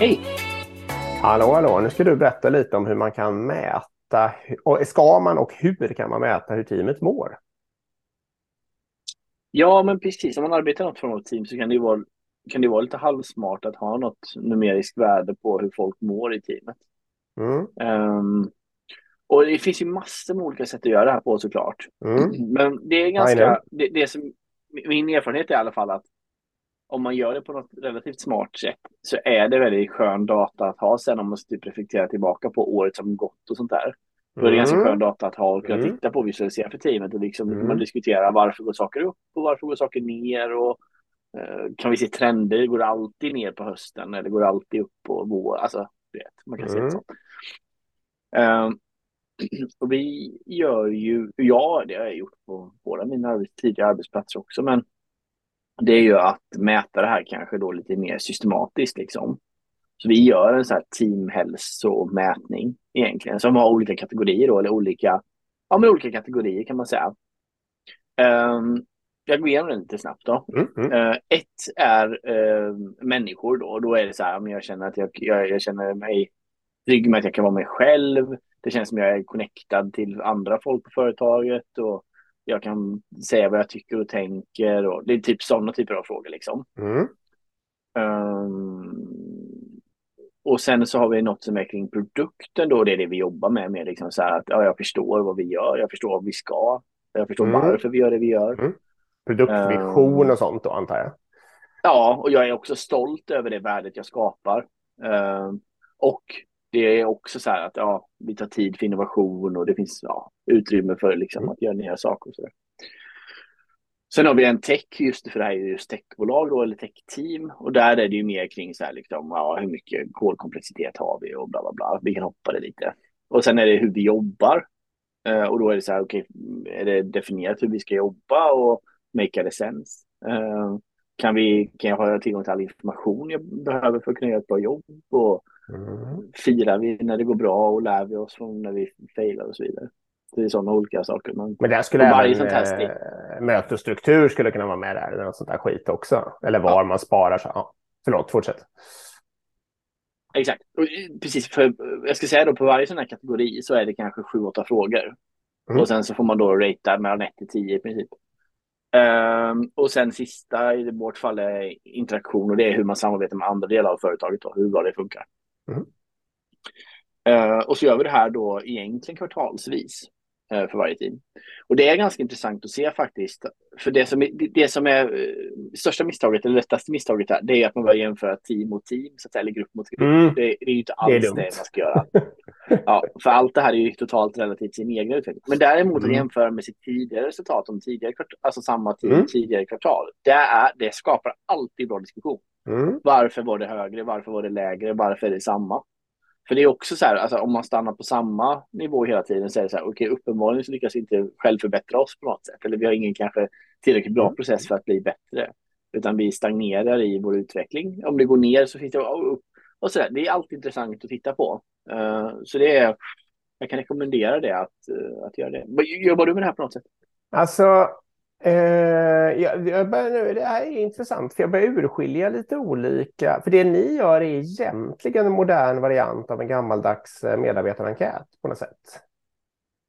Hej! Hallå, hallå. Nu ska du berätta lite om hur man kan mäta, och ska man och hur kan man mäta hur teamet mår? Ja, men precis. Om man arbetar i något form av team så kan det ju vara, kan det vara lite halvsmart att ha något numeriskt värde på hur folk mår i teamet. Mm. Um, och det finns ju massor med olika sätt att göra det här på såklart. Mm. Men det är ganska, det, det som, min erfarenhet är i alla fall att om man gör det på något relativt smart sätt så är det väldigt skön data att ha sen om man typ reflekterar tillbaka på året som gått och sånt där. Då är det ganska Mm. skön data att ha och kunna Mm. titta på och visualisera för teamet och liksom Mm. man diskuterar varför går saker upp och varför går saker ner och eh, kan vi se trender? Går det alltid ner på hösten eller går det alltid upp på våren? Alltså, vet, man kan se Mm. det sånt. Ehm, och vi gör ju, ja det har jag gjort på båda mina tidigare arbetsplatser också, men det är ju att mäta det här kanske då lite mer systematiskt liksom. Så vi gör en sån här teamhälsomätning egentligen som har olika kategorier då, eller olika, ja men olika kategorier kan man säga. Ehm, jag går igenom det lite snabbt då. Mm. Mm. Eh, ett är eh, människor då. Då är det så här, jag känner att jag, jag, jag känner mig trygg med att jag kan vara mig själv. Det känns som jag är connectad till andra folk på företaget och jag kan säga vad jag tycker och tänker. Och det är typ sådana typer av frågor liksom. Mm. Ehm, och sen så har vi något som är kring produkten då. Det är det vi jobbar med. med liksom så att ja, jag förstår vad vi gör. Jag förstår vad vi ska. Jag förstår Mm. varför vi gör det vi gör. Produktvision Ehm. och sånt då antar jag. Ja, och jag är också stolt över det värdet jag skapar. Ehm, och det är också så här att ja, vi tar tid för innovation och det finns ja, utrymme för liksom, Mm. att göra nya saker. Och så där. Sen har vi en tech, just för det här är just techbolag då, eller techteam. Och där är det ju mer kring så här, liksom, ja, hur mycket kodkomplexitet har vi och bla bla bla. Vi kan hoppa det lite. Och sen är det hur vi jobbar. Eh, och då är det så här, okej, är det definierat hur vi ska jobba och make det sense? Eh, kan, vi, kan jag ha tillgång till all information jag behöver för att kunna göra ett bra jobb? Och Mm. firar vi när det går bra och lär vi oss från när vi failar och så vidare? Är sådana olika saker. Men Men där skulle även eh, mötesstruktur skulle kunna vara med där, eller något sånt där skit också. Eller var man sparar. Så. Ja. Förlåt, fortsätt. Exakt. Eh, precis, för jag ska säga då på varje sån här kategori så är det kanske sju, åtta frågor. Mm. Och sen så får man då ratea mellan 1 till 10 i princip. Ehm, och sen sista i vårt fall är interaktion och det är hur man samarbetar med andra delar av företaget och hur bra det funkar. Mm. Eh, och så gör vi det här då egentligen kvartalsvis eh, för varje team. Och det är ganska intressant att se faktiskt. För det som är, det, det som är eh, största misstaget, eller lättaste misstaget här, det är att man börjar jämföra team mot team, så att säga, eller grupp mot grupp. Mm. Det, det är ju inte Det alls det, dumt. man ska göra. Ja, för allt det här är ju totalt relativt sin egen utveckling. Men däremot Mm. att jämföra med sitt tidigare resultat, om tidigare alltså samma team Mm. tidigare kvartal, det, är, det skapar alltid bra diskussion. Mm. Varför var det högre? Varför var det lägre? Varför är det samma? För det är också så här, alltså, om man stannar på samma nivå hela tiden så är det så här, okej, uppenbarligen så lyckas inte självförbättra oss på något sätt. Eller vi har ingen kanske tillräckligt bra Mm. process för att bli bättre. Utan vi stagnerar i vår utveckling. Om det går ner så finns det upp. Och så där. Det är alltid intressant att titta på. Eh, så det är, jag kan rekommendera det att, eh, att göra det. Jobbar du med det här på något sätt? Alltså, eh, jag, jag börjar det här är intressant, för jag börjar urskilja lite olika. För det ni gör är egentligen en modern variant av en gammaldags eh, medarbetarenkät på något sätt.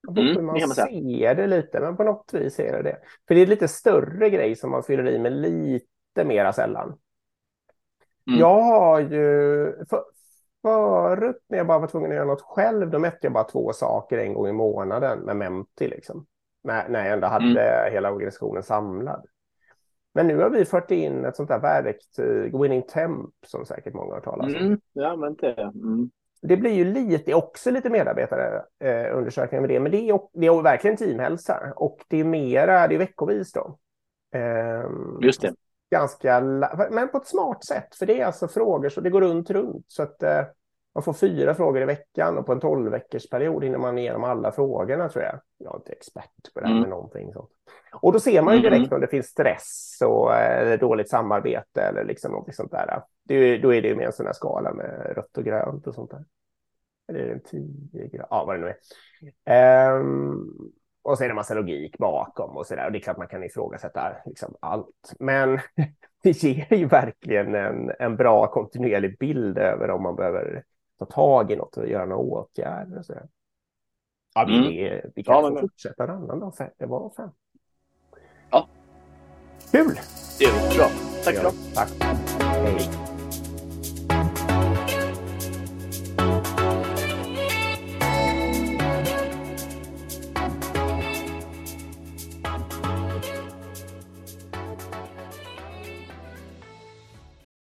Mm, hur man ser det lite, men på något vis är det det. För det är lite större grej som man fyller i med lite mera sällan. Mm. Jag har ju... För, förut när jag bara var tvungen att göra något själv, då mätte jag bara två saker en gång i månaden med Menti. Liksom. När, när jag ändå hade hela organisationen samlad. Men nu har vi fört in ett sånt där verktyg, Winning Temp, som säkert många har talas om. Mm, ja, men det. Mm. Det blir ju lite, också lite medarbetare eh, med det, men det är, det är verkligen teamhälsa och det är mera, det är veckovis då. Ehm, Just det. ganska, men på ett smart sätt, för det är alltså frågor så det går runt runt så att eh, man får fyra frågor i veckan och på en tolv veckors period hinner man igenom alla frågorna tror jag. Jag är inte expert på det här Mm. med någonting sånt. Och då ser man ju direkt Mm. om det finns stress och eh, dåligt samarbete eller liksom något sånt där. Det då är det ju med en sån här skala med rött och grönt och sånt där. Eller är det en 10 grad? Ja, vad det nu är. Ehm, och så är det en massa logik bakom och så där. Och det är klart man kan ifrågasätta liksom allt. Men det ger ju verkligen en, en bra kontinuerlig bild över om man behöver ta tag i något och göra några åtgärder. Och så. Ja, vi, mm. vi kan ja, men... fortsätta en annan dag. Det var fem. Ja. Kul! Det är bra. Tack. Tack. Hej.